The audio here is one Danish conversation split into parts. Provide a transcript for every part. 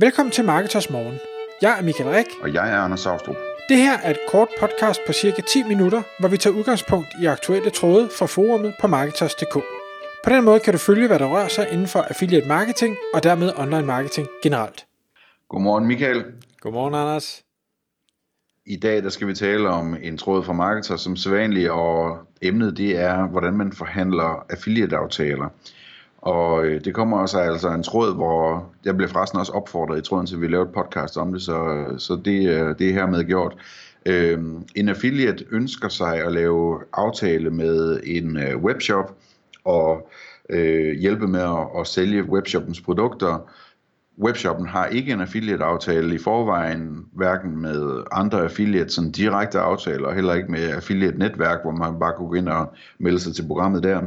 Velkommen til Marketers Morgen. Jeg er Michael Rik. Og jeg er Anders Saustrup. Det her er et kort podcast på cirka 10 minutter, hvor vi tager udgangspunkt i aktuelle tråde fra forumet på Marketers.dk. På den måde kan du følge, hvad der rører sig inden for affiliate marketing og dermed online marketing generelt. Godmorgen Michael. Godmorgen Anders. I dag der skal vi tale om en tråd fra Marketer som sædvanligt, og emnet det er, hvordan man forhandler affiliate-aftaler. Og øh, det kommer også altså en tråd, hvor jeg blev forresten også opfordret i tråden til, at vi lavede et podcast om det, så, øh, så det, øh, det er hermed gjort. Øh, en affiliate ønsker sig at lave aftale med en øh, webshop og øh, hjælpe med at, at sælge webshoppens produkter. Webshoppen har ikke en affiliate-aftale i forvejen, hverken med andre affiliates, som direkte aftaler, og heller ikke med affiliate-netværk, hvor man bare kunne gå ind og melde sig til programmet der.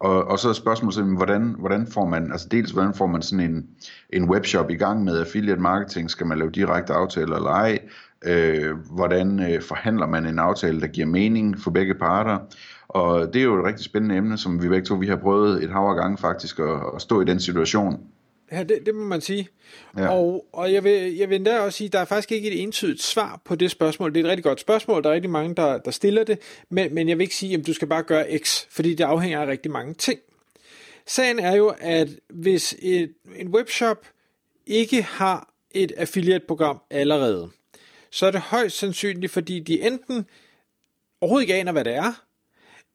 Og, og så er spørgsmålet, hvordan, hvordan får man, altså dels hvordan får man sådan en, en webshop i gang med affiliate marketing, skal man lave direkte aftaler eller ej, øh, hvordan øh, forhandler man en aftale, der giver mening for begge parter, og det er jo et rigtig spændende emne, som vi begge to vi har prøvet et hav af gange faktisk at, at stå i den situation. Ja, det, det må man sige. Ja. Og, og jeg, vil, jeg vil endda også sige, at der er faktisk ikke et entydigt svar på det spørgsmål. Det er et rigtig godt spørgsmål. Der er rigtig mange, der, der stiller det. Men, men jeg vil ikke sige, at du skal bare gøre X, fordi det afhænger af rigtig mange ting. Sagen er jo, at hvis et, en webshop ikke har et affiliate-program allerede, så er det højst sandsynligt, fordi de enten overhovedet ikke aner, hvad det er,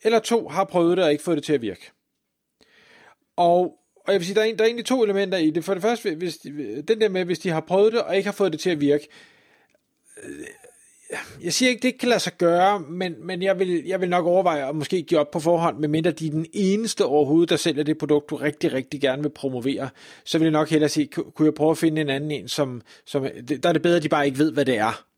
eller to har prøvet det og ikke fået det til at virke. Og og jeg vil sige, der er, en, der er egentlig to elementer i det. For det første, hvis de, den der med, hvis de har prøvet det, og ikke har fået det til at virke. Øh, jeg siger ikke, det ikke kan lade sig gøre, men, men jeg, vil, jeg vil nok overveje at måske give op på forhånd, medmindre de er den eneste overhovedet, der sælger det produkt, du rigtig, rigtig gerne vil promovere. Så vil jeg nok hellere sige, kunne jeg prøve at finde en anden en, som, som der er det bedre, at de bare ikke ved, hvad det er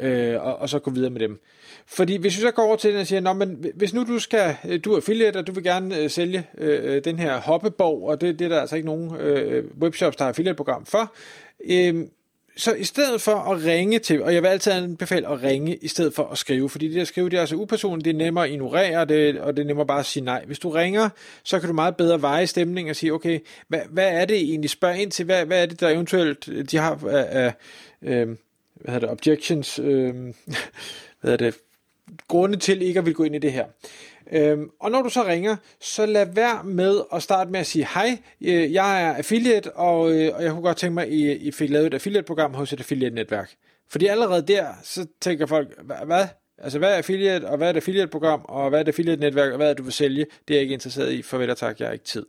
øh, og, og så gå videre med dem. Fordi hvis vi så går over til den og siger, Nå, men hvis nu du skal, øh, du er affiliate, og du vil gerne øh, sælge øh, øh den her hoppeborg, og det, det er der altså ikke nogen øh, webshops, der har affiliate-program for, øh, så i stedet for at ringe til, og jeg vil altid anbefale at ringe, i stedet for at skrive, fordi det at skrive, det er altså upersonligt, det er nemmere at ignorere, det, og det er nemmere bare at sige nej. Hvis du ringer, så kan du meget bedre veje stemning og sige, okay, hvad, hvad er det egentlig, spørg ind til, hvad, hvad er det, der eventuelt, de har af, af øh, øh hvad hedder det, objections, øh, hvad hedder det, grunde til ikke at vil gå ind i det her. Øhm, og når du så ringer, så lad være med at starte med at sige, hej, øh, jeg er affiliate, og, øh, og jeg kunne godt tænke mig, at I, I fik lavet et affiliate-program hos et affiliate-netværk. Fordi allerede der, så tænker folk, hvad? Altså, hvad er affiliate, og hvad er et affiliate-program, og hvad er et affiliate-netværk, og hvad er det, du vil sælge? Det er jeg ikke interesseret i. Farvel og tak, jeg har ikke tid.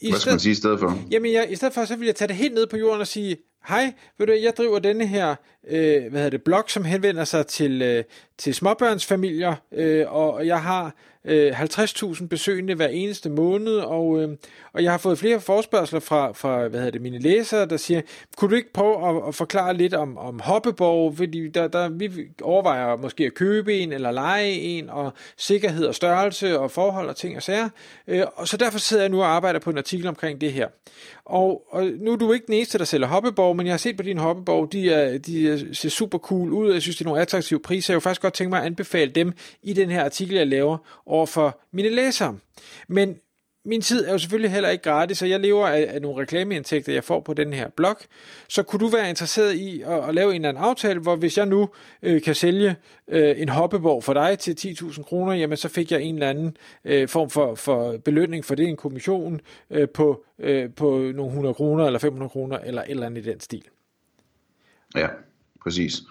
I hvad skal man sige i stedet for? Jamen, jeg, i stedet for, så vil jeg tage det helt ned på jorden og sige, hej, ved du, jeg driver denne her øh, hvad hedder det, blog, som henvender sig til, øh, til småbørnsfamilier, øh, og jeg har øh, 50.000 besøgende hver eneste måned, og, øh, og jeg har fået flere forspørgseler fra, fra hvad hedder det, mine læsere, der siger, kunne du ikke prøve at, at forklare lidt om, om hoppeborg, fordi der, der, vi overvejer måske at købe en eller lege en, og sikkerhed og størrelse og forhold og ting og sager, øh, og så derfor sidder jeg nu og arbejder på en artikel omkring det her. Og, og nu er du ikke den eneste, der sælger hoppeborg, men jeg har set på din hoppeborg, de, er, de ser super cool ud, jeg synes, det er nogle attraktive priser, jeg vil faktisk godt tænke mig at anbefale dem i den her artikel, jeg laver over for mine læsere. Men min tid er jo selvfølgelig heller ikke gratis, så jeg lever af, af nogle reklameindtægter, jeg får på den her blog. Så kunne du være interesseret i at, at lave en eller anden aftale, hvor hvis jeg nu øh, kan sælge øh, en hoppeborg for dig til 10.000 kroner, jamen så fik jeg en eller anden øh, form for, for belønning for det, en kommission øh, på, øh, på nogle 100 kroner eller 500 kroner eller et eller andet i den stil. Ja, præcis.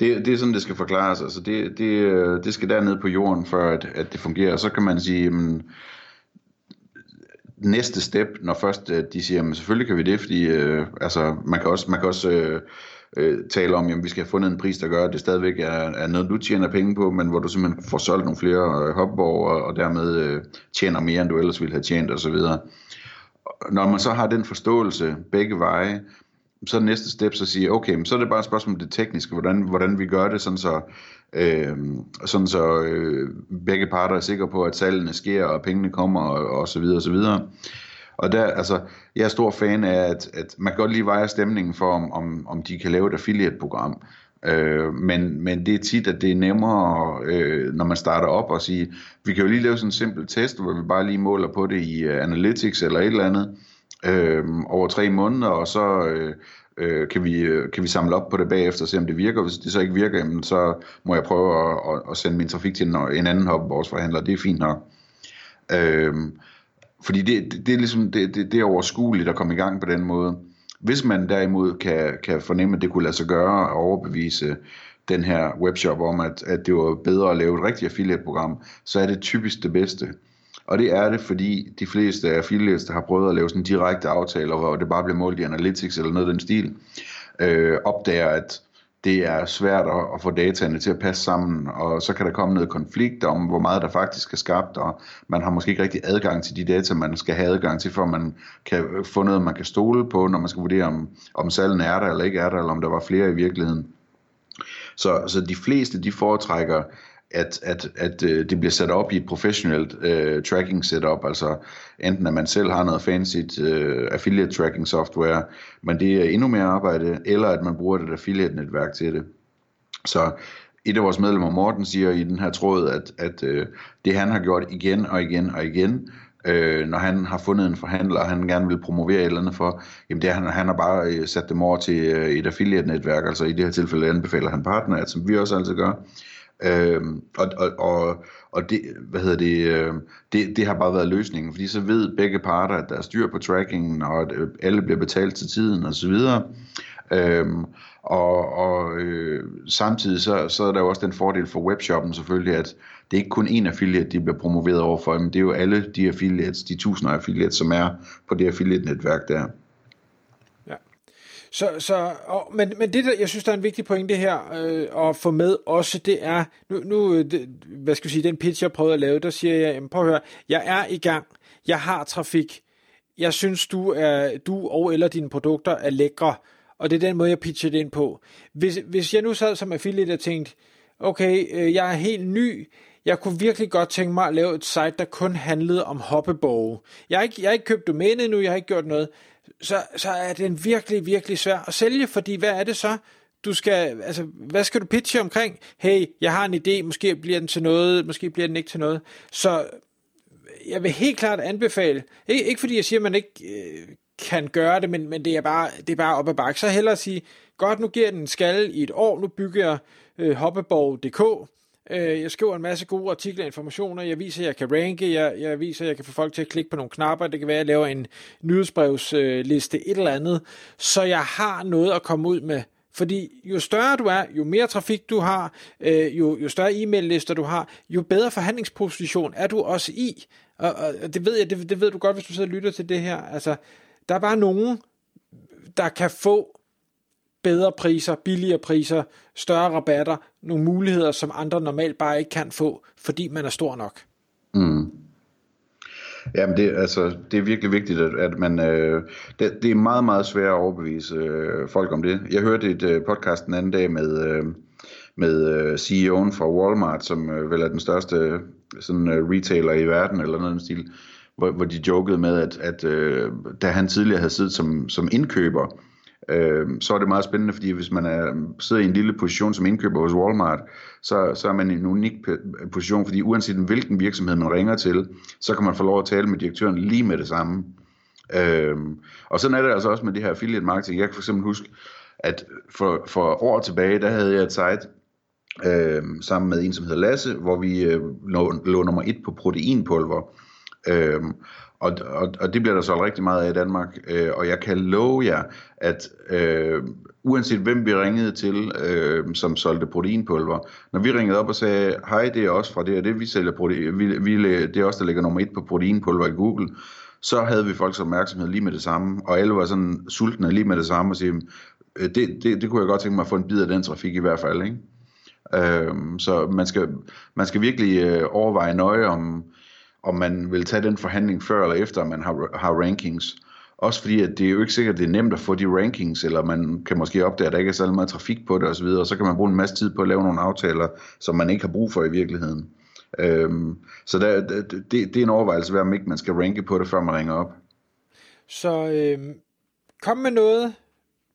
Det, det er sådan, det skal forklares. Altså det, det, øh, det skal derned på jorden, for at, at det fungerer. Så kan man sige, jamen, næste step, når først øh, de siger, jamen, selvfølgelig kan vi det, fordi øh, altså, man kan også, man kan også øh, øh, tale om, at vi skal have fundet en pris, der gør, at det stadigvæk er, er noget, du tjener penge på, men hvor du simpelthen får solgt nogle flere øh, hopborg, og, og dermed øh, tjener mere, end du ellers ville have tjent osv. Når man så har den forståelse begge veje, så er næste step så sige, okay, men så er det bare et spørgsmål om det tekniske, hvordan, hvordan vi gør det, sådan så, øh, sådan så øh, begge parter er sikre på, at salgene sker, og pengene kommer, og, og så videre, og så videre. Og der, altså, jeg er stor fan af, at, at man kan godt lige veje stemningen for, om, om, om de kan lave et affiliate-program. Øh, men, men det er tit, at det er nemmere, øh, når man starter op og sige, vi kan jo lige lave sådan en simpel test, hvor vi bare lige måler på det i uh, Analytics eller et eller andet, øh, over tre måneder, og så øh, øh, kan, vi, øh, kan vi samle op på det bagefter og se, om det virker. Hvis det så ikke virker, jamen, så må jeg prøve at, at, at sende min trafik til en, en anden hoppeborgsforhandler. Det er fint nok. Øh, fordi det, det, det er ligesom det, det, det er overskueligt at komme i gang på den måde. Hvis man derimod kan, kan fornemme, at det kunne lade sig gøre og overbevise den her webshop om, at, at det var bedre at lave et rigtigt affiliate-program, så er det typisk det bedste. Og det er det, fordi de fleste affiliates, der har prøvet at lave sådan direkte aftaler, hvor det bare bliver målt i analytics eller noget af den stil, øh, opdager, at det er svært at, at få dataene til at passe sammen, og så kan der komme noget konflikt om, hvor meget der faktisk er skabt, og man har måske ikke rigtig adgang til de data, man skal have adgang til, for man kan få noget, man kan stole på, når man skal vurdere, om, om salgen er der eller ikke er der, eller om der var flere i virkeligheden. Så, så de fleste, de foretrækker at, at, at øh, det bliver sat op i et professionelt øh, tracking setup, altså enten at man selv har noget fancy øh, affiliate tracking software, men det er endnu mere arbejde, eller at man bruger et affiliate netværk til det. Så et af vores medlemmer, Morten, siger i den her tråd, at, at øh, det han har gjort igen og igen og igen, øh, når han har fundet en forhandler, og han gerne vil promovere et eller andet for, jamen det er, han, han har bare øh, sat dem over til øh, et affiliate-netværk, altså i det her tilfælde anbefaler han partner, som vi også altid gør, Øhm, og, og, og, og det, hvad hedder det, øh, det, det har bare været løsningen, fordi så ved begge parter, at der er styr på trackingen, og at øh, alle bliver betalt til tiden osv. Øhm, og og øh, samtidig så, så er der jo også den fordel for webshoppen selvfølgelig, at det er ikke kun én affiliate, de bliver promoveret overfor, men det er jo alle de affiliates, de tusinder affiliates, som er på det affiliate-netværk der. Så, så, og, men, men det, der, jeg synes, der er en vigtig pointe her øh, at få med også, det er, nu, nu øh, det, hvad skal vi sige, den pitch, jeg prøvede at lave, der siger jeg, jamen, prøv at høre, jeg er i gang, jeg har trafik, jeg synes, du, er, du og eller dine produkter er lækre, og det er den måde, jeg pitcher det ind på. Hvis, hvis jeg nu sad som affiliate og tænkte, okay, øh, jeg er helt ny, jeg kunne virkelig godt tænke mig at lave et site, der kun handlede om hoppeborge. Jeg har ikke, jeg har ikke købt domæne endnu, jeg har ikke gjort noget, så, så er den virkelig, virkelig svær at sælge, fordi hvad er det så? Du skal, altså, hvad skal du pitche omkring? Hey, jeg har en idé, måske bliver den til noget, måske bliver den ikke til noget. Så jeg vil helt klart anbefale, ikke, ikke fordi jeg siger, at man ikke øh, kan gøre det, men, men det, er bare, det er bare op ad bakke. Så hellere sige, godt, nu giver den en skalle i et år, nu bygger jeg øh, hoppeborg.dk, Øh, jeg skriver en masse gode artikler og informationer. Jeg viser, at jeg kan ranke. Jeg, jeg viser, at jeg kan få folk til at klikke på nogle knapper. Det kan være, at jeg laver en nyhedsbrevsliste, øh, et eller andet. Så jeg har noget at komme ud med. Fordi jo større du er, jo mere trafik du har, øh, jo, jo større e-mail-lister du har, jo bedre forhandlingsposition er du også i. Og, og det ved jeg, det, det ved du godt, hvis du sidder og lytter til det her. Altså, der er bare nogen, der kan få bedre priser, billigere priser, større rabatter, nogle muligheder, som andre normalt bare ikke kan få, fordi man er stor nok. Mm. Jamen det, altså, det er virkelig vigtigt, at, at man, øh, det, det er meget, meget svært at overbevise øh, folk om det. Jeg hørte et øh, podcast den anden dag med, øh, med øh, CEO'en fra Walmart, som øh, vel er den største øh, sådan, øh, retailer i verden, eller noget stil, hvor, hvor de jokede med, at, at øh, da han tidligere havde siddet som, som indkøber, øh, så er det meget spændende, fordi hvis man er, sidder i en lille position som indkøber hos Walmart, så, så er man i en unik position, fordi uanset hvilken virksomhed man ringer til, så kan man få lov at tale med direktøren lige med det samme. Øh, og sådan er det altså også med det her affiliate marketing. Jeg kan for eksempel huske, at for, for år tilbage, der havde jeg et site, øh, sammen med en, som hedder Lasse, hvor vi øh, lå, lå nummer et på proteinpulver. Øhm, og, og, og det bliver der så rigtig meget af i Danmark. Øh, og jeg kan love jer, at øh, uanset hvem vi ringede til, øh, som solgte proteinpulver, når vi ringede op og sagde, hej, det er også fra det og det, vi sælger protein, vi, vi, det er også der ligger nummer et på proteinpulver i Google, så havde vi folks opmærksomhed lige med det samme, og alle var sådan sultne lige med det samme, og sagde, øh, det, det, det kunne jeg godt tænke mig at få en bid af den trafik i hvert fald, ikke? Øh, så man skal, man skal virkelig øh, overveje nøje om, om man vil tage den forhandling før eller efter, man har, har rankings. Også fordi, at det er jo ikke sikkert, at det er nemt at få de rankings, eller man kan måske opdage, at der ikke er så meget trafik på det osv., og så kan man bruge en masse tid på at lave nogle aftaler, som man ikke har brug for i virkeligheden. Øhm, så der, det, det, er en overvejelse, hvad om ikke man skal ranke på det, før man ringer op. Så øh, kom med noget,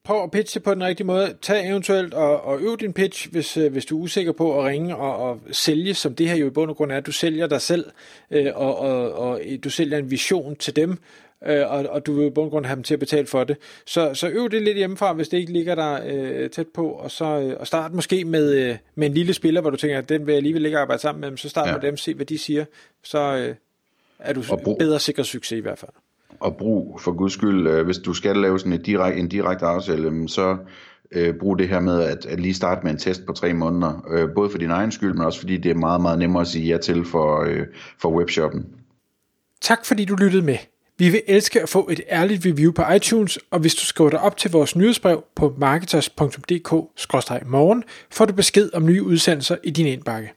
prøv at pitche på den rigtige måde. Tag eventuelt og, og øv din pitch, hvis, øh, hvis du er usikker på at ringe og, og sælge, som det her jo i bund og grund er. Du sælger dig selv, øh, og, og, og du sælger en vision til dem, øh, og, og du vil i bund og grund have dem til at betale for det. Så, så øv det lidt hjemmefra, hvis det ikke ligger der øh, tæt på, og så øh, og start måske med, øh, med en lille spiller, hvor du tænker, at den vil jeg alligevel ikke arbejde sammen med så start ja. med dem, se hvad de siger, så øh, er du brug, bedre sikker succes i hvert fald. Og brug for guds skyld, øh, hvis du skal lave sådan et direkt, en direkte aftale, så øh, brug det her med at, at lige starte med en test på tre måneder, øh, både for din egen skyld, men også fordi det er meget, meget nemmere at sige ja til for, øh, for webshoppen. Tak fordi du lyttede med. Vi vil elske at få et ærligt review på iTunes, og hvis du skriver dig op til vores nyhedsbrev på marketers.dk-morgen, får du besked om nye udsendelser i din indbakke.